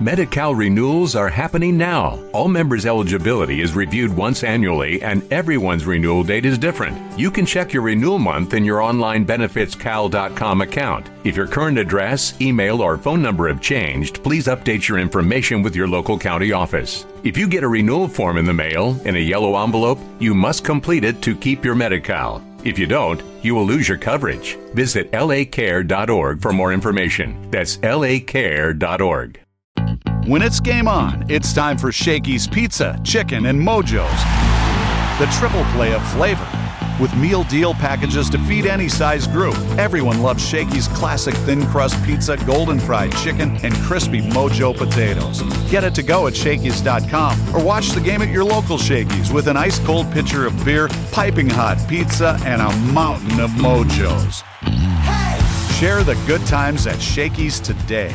Medi-Cal renewals are happening now. All members' eligibility is reviewed once annually, and everyone's renewal date is different. You can check your renewal month in your online benefitscal.com account. If your current address, email, or phone number have changed, please update your information with your local county office. If you get a renewal form in the mail in a yellow envelope, you must complete it to keep your Medi-Cal. If you don't, you will lose your coverage. Visit lacare.org for more information. That's lacare.org. When it's game on, it's time for Shakey's Pizza, Chicken, and Mojo's. The triple play of flavor. With meal deal packages to feed any size group, everyone loves Shakey's classic thin crust pizza, golden fried chicken, and crispy Mojo potatoes. Get it to go at Shakey's.com or watch the game at your local Shakey's with an ice cold pitcher of beer, piping hot pizza, and a mountain of Mojos. Share the good times at Shakey's today.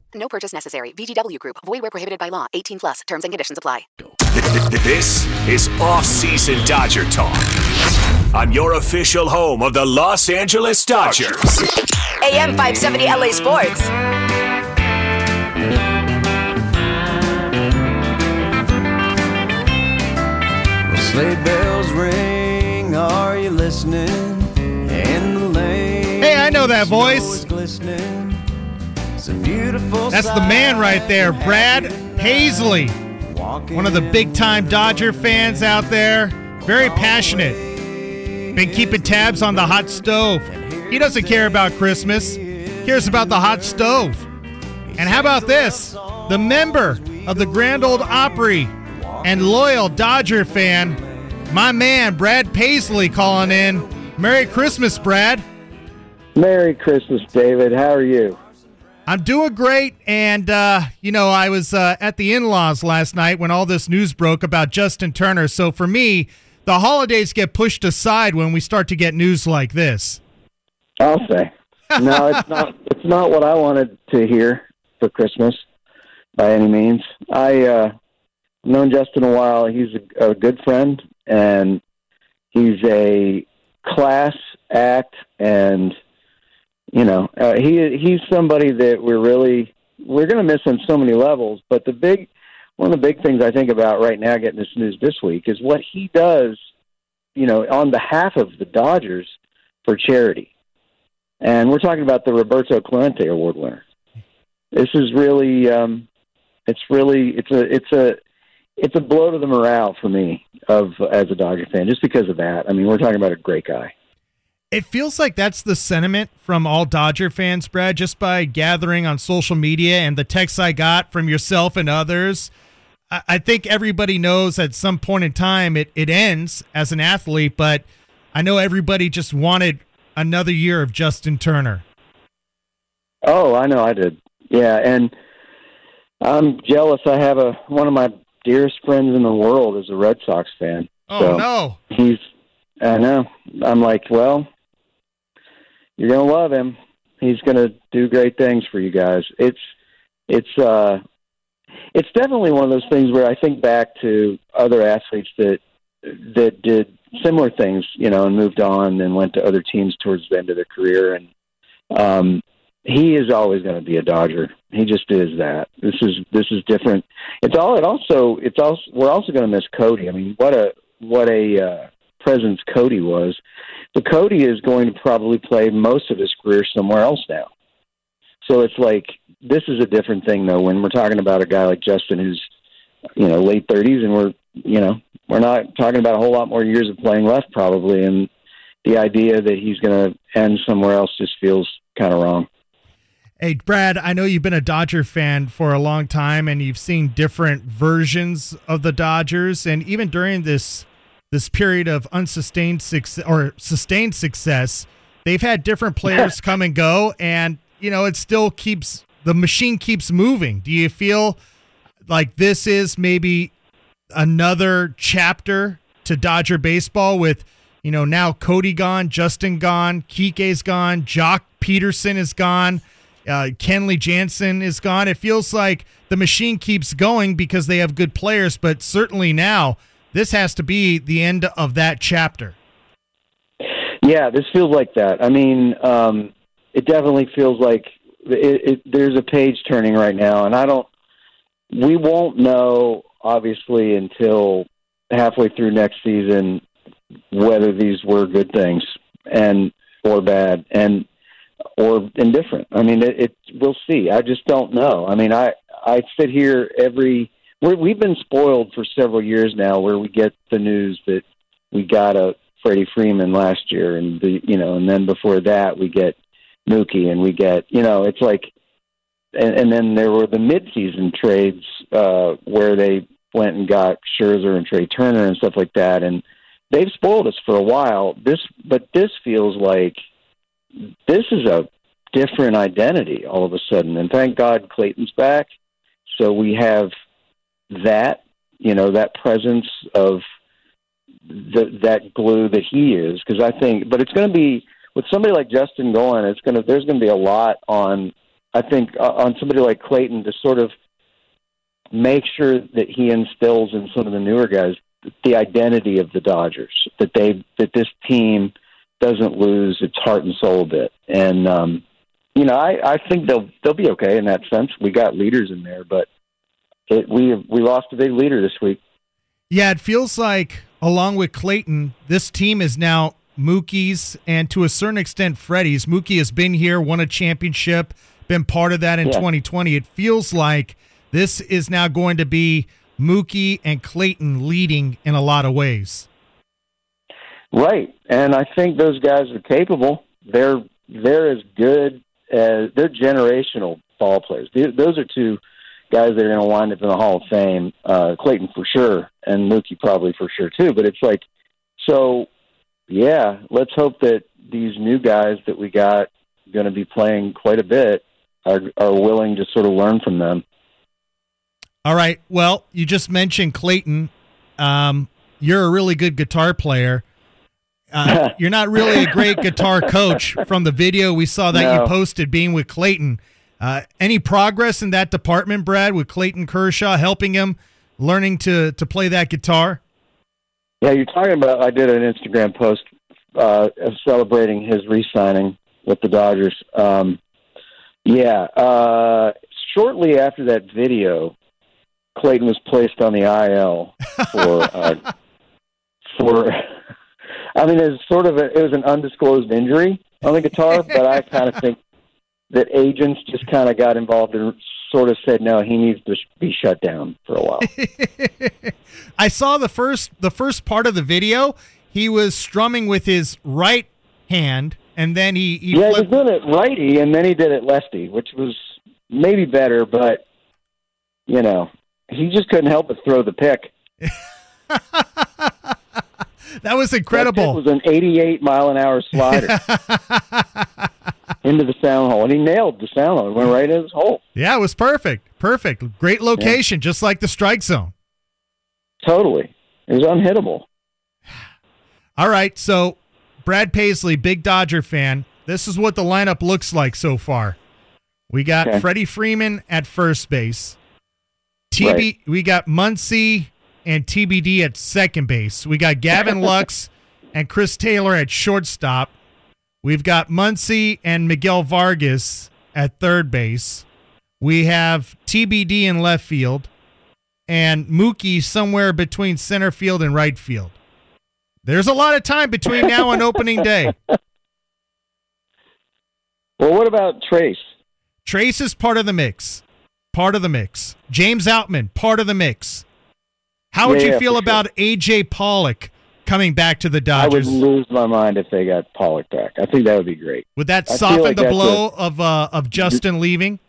No purchase necessary. VGW Group. Void where prohibited by law. 18 plus. Terms and conditions apply. This is off-season Dodger talk I'm your official home of the Los Angeles Dodgers. AM 570 LA Sports. Sleigh bells ring, are you listening? In the lane. Hey, I know that voice. That's the man right there, Brad Paisley. One of the big time Dodger fans out there. Very passionate. Been keeping tabs on the hot stove. He doesn't care about Christmas, cares about the hot stove. And how about this? The member of the Grand Ole Opry and loyal Dodger fan, my man, Brad Paisley, calling in. Merry Christmas, Brad. Merry Christmas, David. How are you? I'm doing great, and uh, you know I was uh, at the in-laws last night when all this news broke about Justin Turner. So for me, the holidays get pushed aside when we start to get news like this. I'll say. No, it's not. It's not what I wanted to hear for Christmas, by any means. I uh, known Justin a while. He's a, a good friend, and he's a class act, and you know, uh, he he's somebody that we're really we're going to miss on so many levels. But the big one of the big things I think about right now, getting this news this week, is what he does, you know, on behalf of the Dodgers for charity. And we're talking about the Roberto Clemente Award winner. This is really, um, it's really, it's a, it's a, it's a blow to the morale for me of as a Dodger fan, just because of that. I mean, we're talking about a great guy. It feels like that's the sentiment from all Dodger fans, Brad, just by gathering on social media and the texts I got from yourself and others. I, I think everybody knows at some point in time it, it ends as an athlete, but I know everybody just wanted another year of Justin Turner. Oh, I know, I did. Yeah, and I'm jealous. I have a one of my dearest friends in the world is a Red Sox fan. Oh, so no. He's, I know. I'm like, well, you're gonna love him. He's gonna do great things for you guys. It's, it's, uh, it's definitely one of those things where I think back to other athletes that that did similar things, you know, and moved on and went to other teams towards the end of their career. And um, he is always going to be a Dodger. He just is that. This is this is different. It's all. It also. It's also. We're also going to miss Cody. I mean, what a what a uh, presence Cody was. But Cody is going to probably play most of his career somewhere else now. So it's like this is a different thing though when we're talking about a guy like Justin who's you know late 30s and we're you know we're not talking about a whole lot more years of playing left probably and the idea that he's going to end somewhere else just feels kind of wrong. Hey, Brad, I know you've been a Dodger fan for a long time and you've seen different versions of the Dodgers. And even during this this period of unsustained success or sustained success, they've had different players come and go. And, you know, it still keeps the machine keeps moving. Do you feel like this is maybe another chapter to Dodger baseball with, you know, now Cody gone, Justin gone, Kike's gone, Joc Pederson is gone, uh, Kenley Jansen is gone. It feels like the machine keeps going because they have good players, but certainly now this has to be the end of that chapter. Yeah, this feels like that. I mean, um, it definitely feels like it, it, there's a page turning right now, and I don't. We won't know obviously until halfway through next season whether these were good things and or bad and or indifferent. I mean, it, it we'll see. I just don't know. I mean, I I sit here every we're, we've been spoiled for several years now, where we get the news that we got a Freddie Freeman last year, and the you know, and then before that we get Mookie, and we get you know, it's like, and, and then there were the midseason trades uh, where they went and got Scherzer and Trea Turner and stuff like that, and they've spoiled us for a while. This, but this feels like this is a different identity all of a sudden, and thank God Clayton's back, so we have that you know that presence of the, that glue that he is because I think, but it's going to be with somebody like Justin going. It's going to there's going to be a lot on I think uh, on somebody like Clayton to sort of make sure that he instills in some of the newer guys the identity of the Dodgers that they that this team doesn't lose its heart and soul a bit and um you know I I think they'll they'll be okay in that sense we got leaders in there but it, we we lost a big leader this week yeah it feels like along with Clayton this team is now Mookie's and to a certain extent Freddie's Mookie has been here won a championship been part of that in yeah. 2020 it feels like this is now going to be Mookie and Clayton leading in a lot of ways. Right, and I think those guys are capable. They're they're as good as they're generational ball players. Those are two guys that are going to wind up in the Hall of Fame. Uh, Clayton for sure, and Mookie probably for sure too. But it's like, so yeah, let's hope that these new guys that we got going to be playing quite a bit are are willing to sort of learn from them. All right. Well, you just mentioned Clayton. Um, you're a really good guitar player. Uh, you're not really a great guitar coach. From the video we saw that no. you posted, being with Clayton, uh, any progress in that department, Brad, with Clayton Kershaw helping him learning to to play that guitar? Yeah, you're talking about. I did an Instagram post uh, celebrating his re-signing with the Dodgers. Um, yeah, uh, shortly after that video, Clayton was placed on the IL for uh, for. I mean, it's sort of a, it was an undisclosed injury on the guitar, but I kind of think that agents just kind of got involved and sort of said no, he needs to be shut down for a while. I saw the first the first part of the video. He was strumming with his right hand, and then he, he yeah, flipped. he was doing it righty, and then he did it lefty, which was maybe better, but you know, he just couldn't help but throw the pick. that was incredible. It was an 88 mile an hour slider into the sound hole, and he nailed the sound hole. It went right in his hole. Yeah, it was perfect. Perfect. Great location, yeah. just like the strike zone. Totally. It was unhittable. All right, so Brad Paisley, big Dodger fan. This is what the lineup looks like so far. We got okay. Freddie Freeman at first base. TB, right. we got Muncy and TBD at second base. We got Gavin Lux and Chris Taylor at shortstop. We've got Muncy and Miguel Vargas at third base. We have TBD in left field and Mookie somewhere between center field and right field. There's a lot of time between now and opening day. Well, what about Trayce? Trayce is part of the mix part of the mix. James Outman, part of the mix. How would yeah, you feel about sure. AJ Pollock coming back to the Dodgers? I would lose my mind if they got Pollock back. I think that would be great. Would that I soften like the blow a, of uh, of Justin leaving?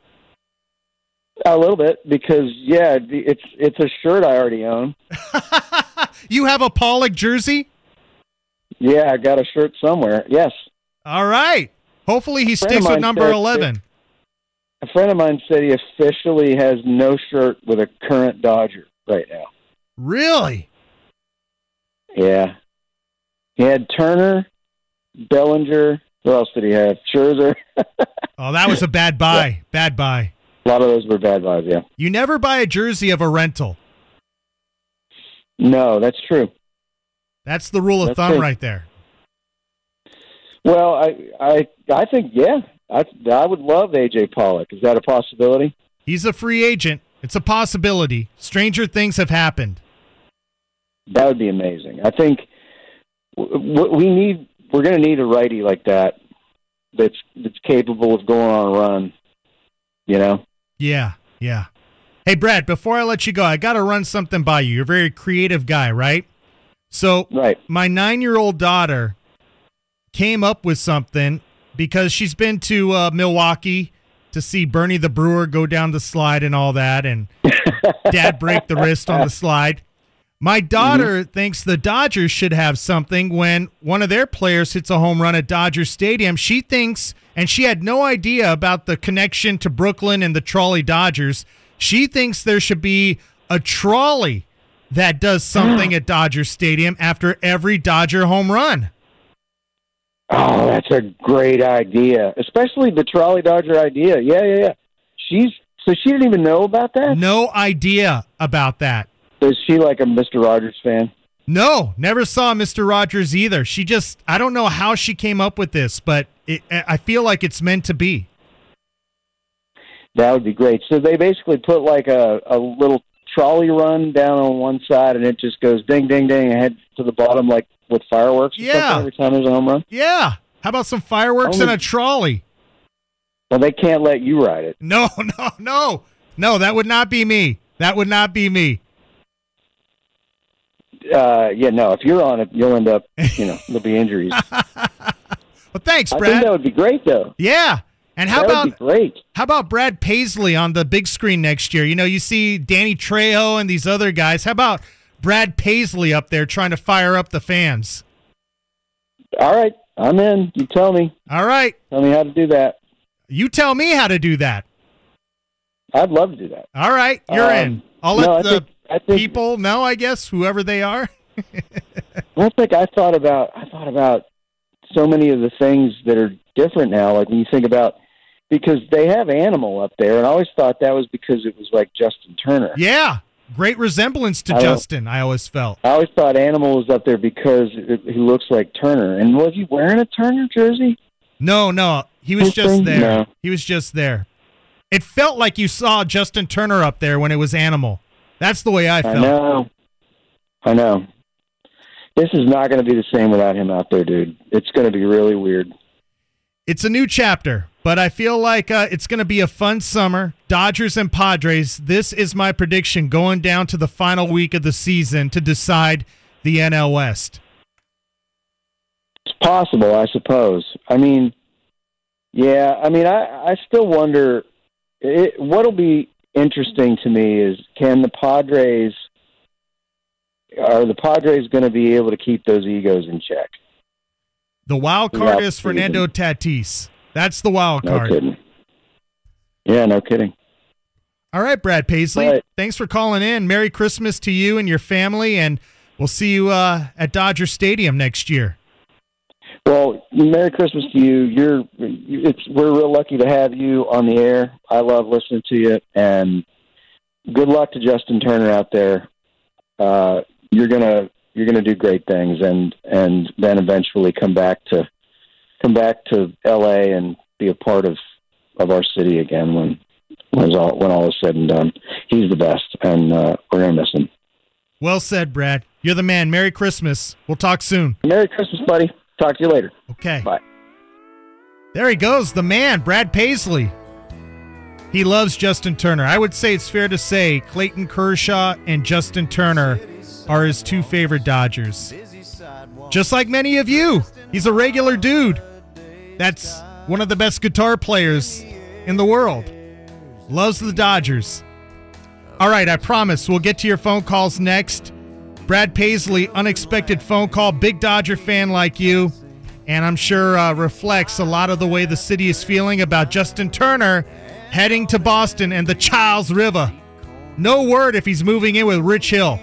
A little bit because yeah, it's it's a shirt I already own. you have a Pollock jersey? Yeah, I got a shirt somewhere. Yes. All right. Hopefully he sticks with number eleven a friend of mine said he officially has no shirt with a current Dodger right now. Really? Yeah. He had Turner, Bellinger. Who else did he have? Scherzer. Oh, that was a bad buy. Bad buy. a lot of those were bad buys, Yeah. You never buy a jersey of a rental. No, that's true. That's the rule of That's thumb it. right there. Well, I I I think yeah. I I would love AJ Pollock. Is that a possibility? He's a free agent. It's a possibility. Stranger things have happened. That would be amazing. I think we need we're going to need a righty like that that's that's capable of going on a run. You know. Yeah, yeah. Hey, Brad, before I let you go, I got to run something by you. You're a very creative guy, right? So, right. my nine year old daughter came up with something because she's been to uh, Milwaukee to see Bernie the Brewer go down the slide and all that, and dad break the wrist on the slide. My mm-hmm. daughter thinks the Dodgers should have something when one of their players hits a home run at Dodger Stadium. She thinks, and she had no idea about the connection to Brooklyn and the trolley Dodgers. She thinks there should be a trolley that does mm-hmm. something at Dodger Stadium after every Dodger home run. Oh, that's a great idea, especially the trolley Dodger idea. Yeah, yeah, yeah. She's so she didn't even know about that. No idea about that. Is she like a Mister Rogers fan? No, never saw Mr. Rogers either. She just, I don't know how she came up with this, but it, I feel like it's meant to be. That would be great. So they basically put like a, a little trolley run down on one side, and it just goes ding, ding, ding, and head to the bottom like with fireworks. Yeah. every time there's a home run. Yeah. How about some fireworks Only- and a trolley? Well, they can't let you ride it. No, no, no. No, that would not be me. That would not be me. Uh, yeah, no. If you're on it, you'll end up. You know, there'll be injuries. Well, thanks, I Brad. think that would be great, though. yeah. And how that about great? How about Brad Paisley on the big screen next year? You know, you see Danny Trejo and these other guys. How about Brad Paisley up there trying to fire up the fans? All right, I'm in. You tell me. All right. Tell me how to do that. You tell me how to do that. I'd love to do that. All right, you're Um, in. I'll let I the think- people know, I guess, whoever they are. I think I thought about I thought about so many of the things that are different now. Like when you think about because they have animal up there, and I always thought that was because it was like Justin Turner. Yeah. Great resemblance to I Justin, I always felt. I always thought animal was up there because he looks like Turner. And was he wearing a Turner jersey? No, no. He was just there. No. He was just there. It felt like you saw Justin Turner up there when it was Animal. That's the way I felt. I know. I know. This is not going to be the same without him out there, dude. It's going to be really weird. It's a new chapter, but I feel like uh, it's going to be a fun summer. Dodgers and Padres. This is my prediction going down to the final week of the season to decide the NL West. It's possible, I suppose. I mean, yeah. I mean, I I still wonder. It, what'll be interesting to me is can the Padres are the Padres going to be able to keep those egos in check? The wild Yeah, card is Fernando Tatis. That's the wild card. No kidding. Yeah, no kidding. All right, Brad Paisley. Right. Thanks for calling in. Merry Christmas to you and your family, and we'll see you uh, at Dodger Stadium next year. Well, Merry Christmas to you. You're it's we're real lucky to have you on the air. I love listening to you, and good luck to Justin Turner out there. Uh, you're gonna you're gonna do great things, and and then eventually come back to come back to L.A. and be a part of of our city again when when all when all is said and done. He's the best, and uh, we're gonna miss him. Well said, Brad. You're the man. Merry Christmas. We'll talk soon. Merry Christmas, buddy. Talk to you later. Okay. Bye. There he goes, the man, Brad Paisley. He loves Justin Turner. I would say it's fair to say Clayton Kershaw and Justin Turner are his two favorite Dodgers. Just like many of you, he's a regular dude. That's one of the best guitar players in the world. Loves the Dodgers. All right, I promise we'll get to your phone calls next. Brad Paisley, unexpected phone call, big Dodger fan like you, and I'm sure uh, reflects a lot of the way the city is feeling about Justin Turner heading to Boston and the Charles River. No word if he's moving in with Rich Hill.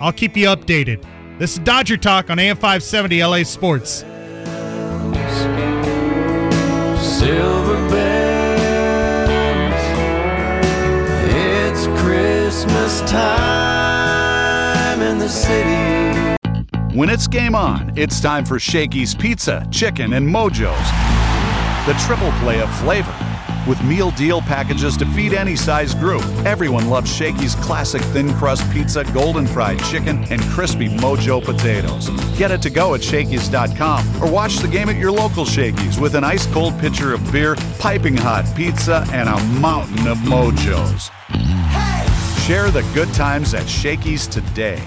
I'll keep you updated. This is Dodger Talk on AM 570 LA Sports. Silver bells, it's Christmas time in the city. When it's game on, it's time for Shakey's Pizza, Chicken, and Mojo's. The triple play of flavor. With meal deal packages to feed any size group, everyone loves Shakey's classic thin crust pizza, golden fried chicken, and crispy Mojo potatoes. Get it to go at Shakey's.com or watch the game at your local Shakey's with an ice cold pitcher of beer, piping hot pizza, and a mountain of Mojos. Share the good times at Shakey's today.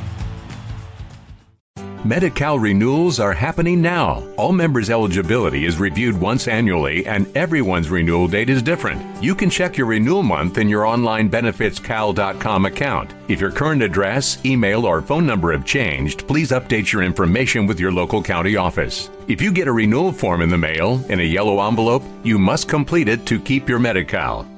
Medi-Cal renewals are happening now. All members' eligibility is reviewed once annually, and everyone's renewal date is different. You can check your renewal month in your online benefitscal.com account. If your current address, email, or phone number have changed, please update your information with your local county office. If you get a renewal form in the mail in a yellow envelope, you must complete it to keep your Medi-Cal.